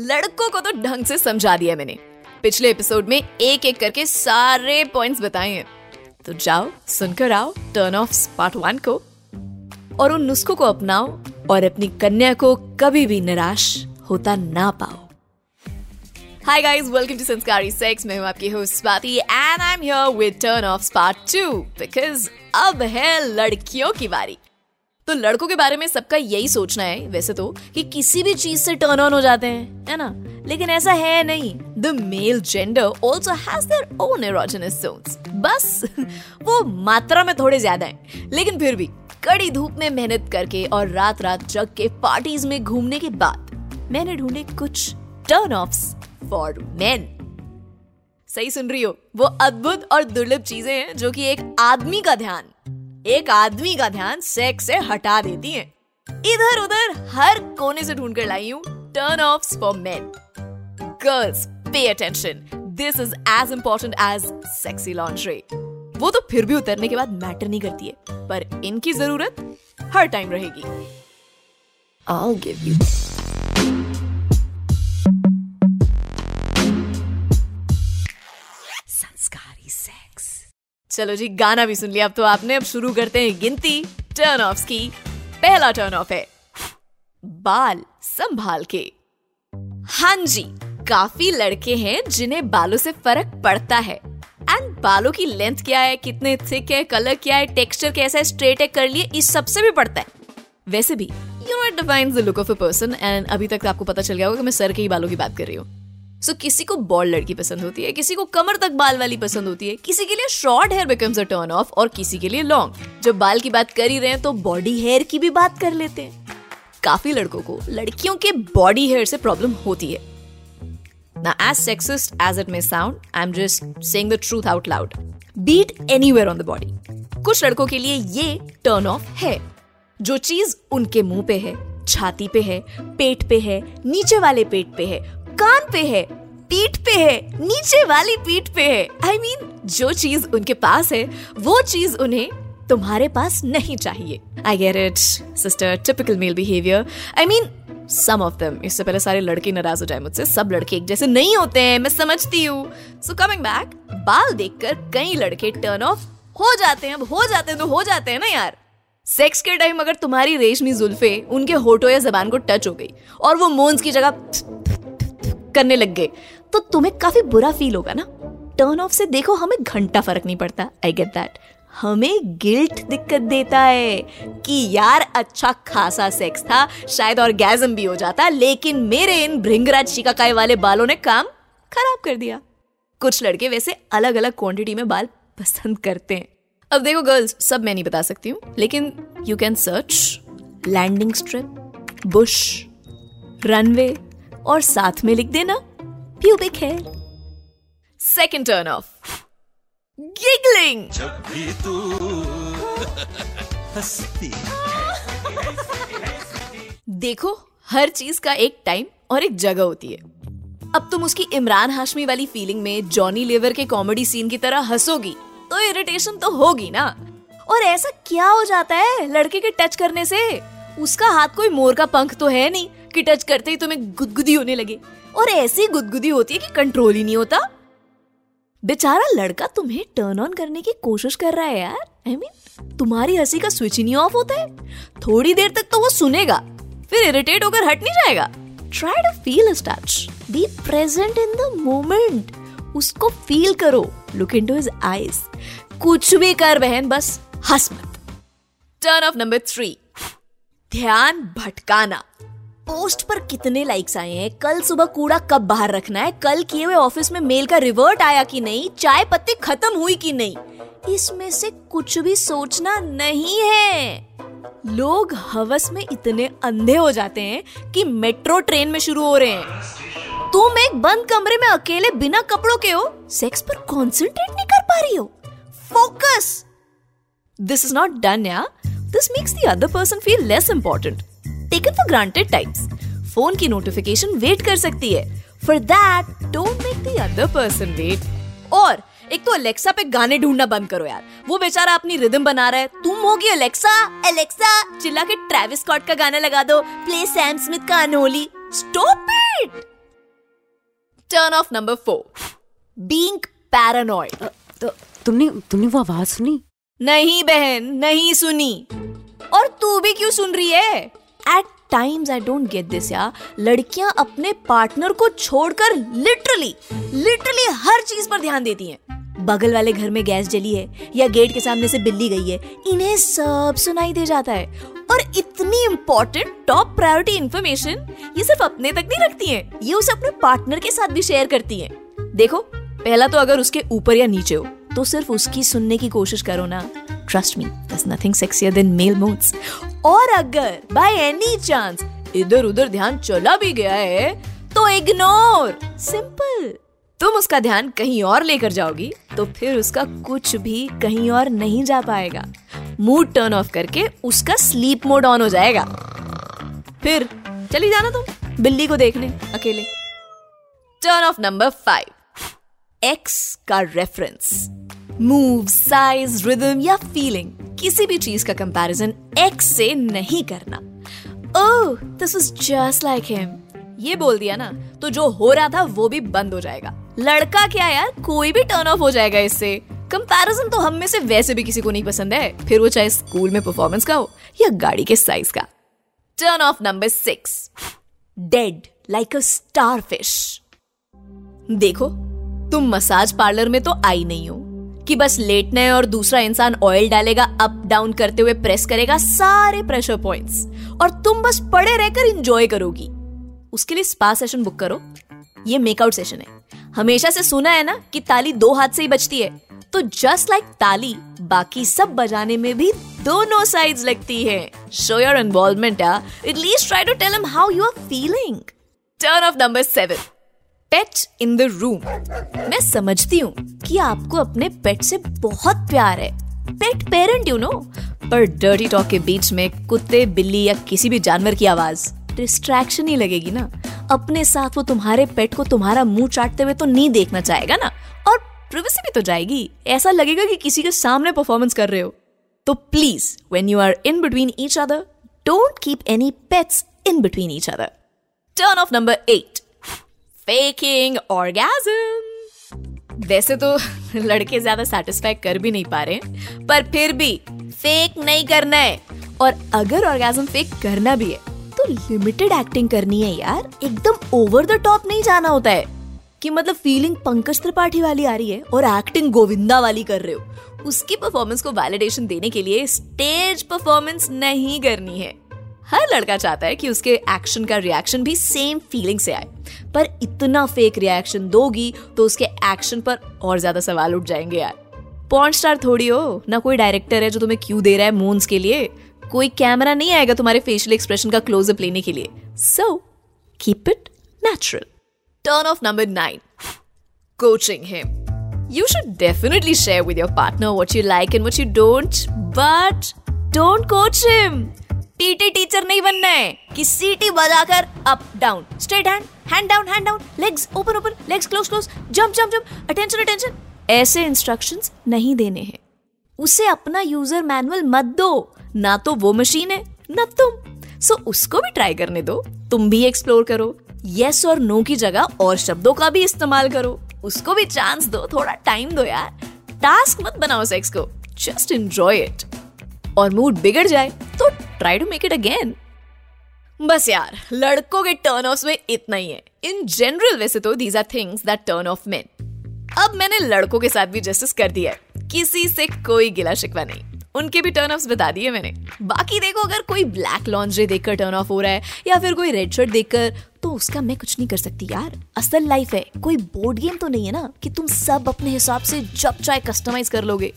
लड़कों को तो ढंग से समझा दिया मैंने। पिछले एपिसोड में एक एक करके सारे पॉइंट्स बताए हैं। तो जाओ सुनकर आओ टर्न ऑफ़ पार्ट वन को। और उन नुस्खों को अपनाओ और अपनी कन्या को कभी भी निराश होता ना पाओ। Hi guys, welcome to Sanskari Sex. मैं हूँ आपकी host Swati and I am here with turn off part two because अब है लड़कियों की बारी। तो लड़कों के बारे में सबका यही सोचना है, वैसे तो कि किसी भी चीज़ से टर्न ऑन हो जाते हैं, है ना? लेकिन ऐसा है नहीं। The male gender also has their own zones बस, वो मात्रा में थोड़े ज़्यादा हैं। लेकिन फिर भी, कड़ी धूप में मेहनत करके और रात रात जग के पार्टीज़ में घूमने के बाद, मैंने ढूंढे कुछ टर्न ऑफ़ फॉर मेन सही सुन रही हो? वो अद्भुत और दुर्लभ चीज़ें हैं, जो कि एक आदमी का ध्यान। एक आदमी का ध्यान सेक्स से हटा देती हैं। इधर उधर हर कोने से ढूंढ कर लाई हूँ। Turn off for men girls pay attention this is as important as sexy laundry वो तो फिर भी उतरने के बाद मैटर नहीं करती है, पर इनकी ज़रूरत हर टाइम रहेगी। I'll give you चलो जी, गाना भी सुन लिया। अब तो आपने, अब शुरू करते हैं गिनती। टर्न ऑफ़ की, पहला टर्न ऑफ़ है। बाल संभाल के। हाँ जी, काफ़ी लड़के हैं जिन्हें बालों से फ़र्क पड़ता है। एंड बालों की लेंथ क्या है, कितने थिक है कलर क्या है टेक्सचर कैसा है स्ट्रेट है कर लिए इस सबसे भी पड़ता है। वैसे भी you know it defines the look of a person and अभी तक आपको पता चल गया होगा कि मैं सर के ही बालों की बात कर रही हूँ। सो so, किसी को बॉल लड़की पसंद होती है किसी को कमर तक बाल वाली पसंद होती है किसी के लिए short hair becomes a turn off और किसी के लिए लॉन्ग जब बाल की बात कर ही रहे हैं तो बॉडी हेयर की भी बात कर लेते हैं काफ़ी लड़कों को लड़कियों के बॉडी हेयर से प्रॉब्लम होती है Now, as sexist as it may sound, I'm just saying the truth out loud. Beat anywhere on the body. कुछ लड़कों के लिए ये टर्न ऑफ़ है जो चीज़ उनके मुँह पे है छाती पे है पेट पे है नीचे वाले पेट पे है कान पे है पीठ पे है नीचे वाली पीठ पे है। आई I मीन mean, जो चीज़ उनके पास है वो चीज़ उन्हें तुम्हारे पास नहीं चाहिए। I get it sister typical male behaviour I mean some of them इससे पहले सारे लड़के नाराज़ हो जाए मुझसे सब लड़के एक जैसे नहीं होते हैं मैं समझती हूँ। सो कमिंग बैक बाल देखकर कई लड़के टर्न ऑफ़ हो जाते हैं अब हो जाते हैं तो हो जाते हैं ना यार। सेक्स के टाइम अगर तुम्हारी रेशमी जुल्फे उनके होठो या जबान को टच हो गई और वो मोन्स की जगह करने लग गए। तो तुम्हें काफ़ी बुरा फील होगा ना? टर्न ऑफ़ से देखो हमें घंटा फ़र्क नहीं पड़ता। आई गेट दैट हमें गिल्ट दिक्कत देता है कि यार अच्छा खासा सेक्स था, शायद और गैजम भी हो जाता, लेकिन मेरे इन भृंगराज शिकाकाय वाले बालों ने काम खराब कर दिया। कुछ लड़के वैसे अलग अलग क्वांटिटी में बाल पसंद करते हैं। अब देखो गर्ल्स सब मैं नहीं बता सकती हूँ, लेकिन you can search landing strip bush runway और साथ में लिख देना। प्यूबिक है सेकेंड टर्न ऑफ़ गिगलिंग जब भी तू हंसती। देखो हर चीज़ का एक टाइम और एक जगह होती है। अब तुम उसकी इमरान हाशमी वाली फीलिंग में जॉनी लेवर के कॉमेडी सीन की तरह हंसोगी तो इरिटेशन तो होगी ना। और ऐसा क्या हो जाता है लड़के के टच करने से? उसका हाथ कोई मोर का पंख तो है नहीं। कि टच करते ही तुम्हें गुदगुदी होने लगे। और ऐसी गुदगुदी होती है कि कंट्रोल ही नहीं होता। बेचारा लड़का तुम्हें टर्न ऑन करने की कोशिश कर रहा है यार। आई I मीन mean, तुम्हारी हँसी का स्विच ही नहीं ऑफ़ होता है। थोड़ी देर तक तो वो सुनेगा फिर इरिटेट होकर हट नहीं जाएगा। Try to feel touch be present in the moment उसको फील करो. Look in to his eyes कुछ भी कर बहन बस हंस मत। टर्न ऑफ़ नंबर थ्री ध्यान भटकाना। पोस्ट पर कितने लाइक्स आए हैं? कल सुबह कूड़ा कब बाहर रखना है? कल किए हुए ऑफ़िस में मेल का रिवर्ट आया कि नहीं? चाय पत्ती खत्म हुई कि नहीं? इसमें से कुछ भी सोचना नहीं है। लोग हवस में इतने अंधे हो जाते हैं कि मेट्रो ट्रेन में शुरू हो रहे हैं। तुम एक बंद कमरे में अकेले बिना कपड़ों के हो? सेक्स पर कॉन्सेंट्रेट नहीं कर पा रही हो? Focus this is not done या this makes the other person feel less important taken for granted times phone की नोटिफिकेशन वेट कर सकती है. For that don't make the other person wait और एक तो अलेक्सा पे गाने ढूंढना बंद करो यार. वो बेचारा अपनी रिदम बना रहा है. तुम होगी अलेक्सा अलेक्सा चिल्ला के ट्रेविस स्कॉट का गाना लगा दो. प्ले सैम स्मिथ का unholy stop it turn off number four being paranoid तो तुमने तुमने वो आवाज़ सुनी? नहीं बहन नहीं सुनी. और तू भी क्यों सुन रही है? At times I don't get this या लड़कियाँ अपने पार्टनर को छोड़कर लिटरली लिटरली हर चीज़ पर ध्यान देती हैं। बगल वाले घर में गैस जली है या गेट के सामने से बिल्ली गई है, इन्हें सब सुनाई दे जाता है। और इतनी इम्पोर्टेंट टॉप प्रायोरिटी इंफॉर्मेशन ये सिर्फ़ अपने तक नहीं रखती हैं, ये उसे अपने पार्टनर के साथ भी शेयर करती हैं। देखो, पहला तो अगर उसके ऊपर या नीचे हो तो सिर्फ़ उसकी सुनने की कोशिश करो ना। Trust me there's nothing sexier than male moods और अगर बाय एनी चांस इधर उधर ध्यान चला भी गया है तो इग्नोर सिंपल तुम उसका ध्यान कहीं और लेकर जाओगी तो फिर उसका कुछ भी कहीं और नहीं जा पाएगा। मूड टर्न ऑफ़ करके उसका स्लीप मोड ऑन हो जाएगा। फिर, चली जाना तुम, बिल्ली को देखने, अकेले। Turn off number five ex का रेफरेंस मूव साइज़ रिदम या फीलिंग किसी भी चीज़ का कंपैरिजन एक्स से नहीं करना। ओह this is just like him ये बोल दिया ना तो जो हो रहा था वो भी बंद हो जाएगा। लड़का क्या यार, कोई भी टर्न ऑफ़ हो जाएगा इससे। कंपैरिजन तो हम में से वैसे भी किसी को नहीं पसंद है। फिर वो चाहे स्कूल में परफॉर्मेंस का हो या गाड़ी के साइज़ का। Turn off number six dead like a star fish देखो, तुम मसाज पार्लर में तो आई नहीं हो। कि बस लेटना है और दूसरा इंसान ऑयल डालेगा अप डाउन करते हुए प्रेस करेगा, सारे प्रेशर पॉइंट्स और तुम बस पड़े रहकर इंजॉय करोगी। उसके लिए स्पा सेशन बुक करो। ये मेकआउट सेशन है। हमेशा से सुना है ना कि ताली दो हाथ से ही बजती है। तो जस्ट लाइक ताली, बाकी सब बजाने में भी दोनों साइड्स लगती है। Show your involvement at least try to tell how you are feeling turn off number seven pet in the room. मैं समझती हूँ कि आपको अपने पेट से बहुत प्यार है। पेट पेरेंट यू नो पर डर्टी टॉक के बीच में कुत्ते, बिल्ली या किसी भी जानवर की आवाज़ डिस्ट्रैक्शन ही लगेगी ना? अपने साथ वो तुम्हारे पेट को तुम्हारा मुँह चाटते हुए तो नहीं देखना चाहेगा ना? और प्रिवेसी भी तो जाएगी। ऐसा लगेगा कि किसी के सामने परफॉर्मेंस कर रहे हो। तो please when you are in between each other don't keep any pets in between each other turn off number eight faking orgasm वैसे तो लड़के ज़्यादा सेटिस्फाई कर भी नहीं पा रहे पर फिर भी फेक नहीं करना है। और अगर ऑर्गेजम फेक करना भी है तो लिमिटेड एक्टिंग करनी है यार। एकदम ओवर द टॉप नहीं जाना होता है। कि मतलब फीलिंग पंकज त्रिपाठी वाली आ रही है और एक्टिंग गोविंदा वाली कर रहे हो। उसकी परफॉर्मेंस को वैलिडेशन देने के लिए स्टेज परफॉर्मेंस नहीं करनी है। हर लड़का चाहता है कि उसके एक्शन का रिएक्शन भी सेम फीलिंग से आए। पर इतना फेक रिएक्शन दोगी तो उसके एक्शन पर और ज़्यादा सवाल उठ जाएँगे यार। पॉइंट स्टार थोड़ी हो ना कोई डायरेक्टर है जो तुम्हें क्यों दे रहा है मून्स के लिए। कोई कैमरा नहीं आएगा तुम्हारे फेशियल एक्सप्रेशन का क्लोजअप लेने के लिए। So keep it natural turn off number nine coaching him You should definitely share with your partner what you like and what you don't, but don't coach him. TT teacher नहीं बनना है। कि सीटी बजाकर up down straight hand hand down hand down legs open open legs close close jump jump jump attention attention ऐसे instructions नहीं देने हैं। उसे अपना यूज़र मैनुअल मत दो। ना तो वो मशीन है, ना तुम। सो उसको भी ट्राई करने दो। तुम भी एक्सप्लोर करो। यस और नो की जगह और शब्दों का भी इस्तेमाल करो। उसको भी चांस दो, थोड़ा टाइम दो यार। टास्क मत बनाओ सेक्स को। जस्ट एंजॉय इट और मूड बिगड़ जाए। Try to make it again बस यार, लड़कों के टर्न ऑफ़ में इतना ही है। इन जनरल वैसे तो these are things that turn off men अब मैंने लड़कों के साथ भी जस्टिस कर दिया है। किसी से कोई गिला शिकवा नहीं। उनके भी टर्न ऑफ़ बता दिए मैंने। बाकी देखो, अगर कोई ब्लैक लॉन्ड्री देखकर टर्न ऑफ़ हो रहा है, या फिर कोई रेड शर्ट देखकर तो उसका मैं कुछ नहीं कर सकती यार। असल लाइफ है। कोई बोर्ड गेम तो नहीं है ना कि तुम सब अपने हिसाब से जब चाहे कस्टमाइज कर लोगे।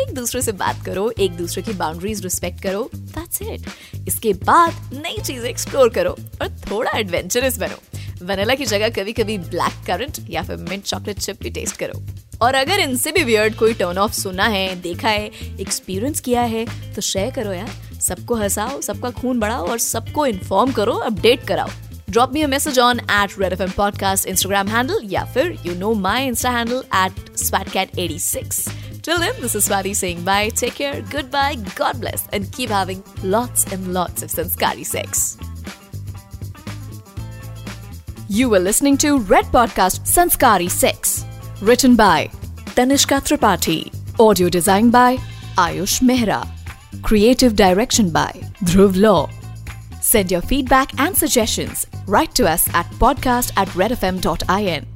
एक दूसरे से बात करो एक दूसरे की बाउंड्रीज रिस्पेक्ट करो दैट्स इट इसके बाद नई चीज़ें एक्सप्लोर करो और थोड़ा एडवेंचरस बनो वनीला की जगह कभी कभी ब्लैक करंट या फिर मिंट चॉकलेट चिप भी टेस्ट करो और अगर इनसे भी वियर्ड कोई टर्न ऑफ़ सुना है देखा है एक्सपीरियंस किया है तो शेयर करो यार सबको हंसाओ सबका खून बढ़ाओ और सबको इन्फॉर्म करो अपडेट कराओ Drop me a message on at Red FM Podcast Instagram handle. Yeah, fir, you know my Insta handle at SwatCat86. Till then, this is Swati saying bye, take care, goodbye, God bless, and keep having lots and lots of sanskari sex. You were listening to Red Podcast Sanskari Sex. Written by Tanishka Tripathi. Audio designed by Ayush Mehra. Creative direction by Dhruv Law. Send your feedback and suggestions. Write to us at podcast at redfm.in.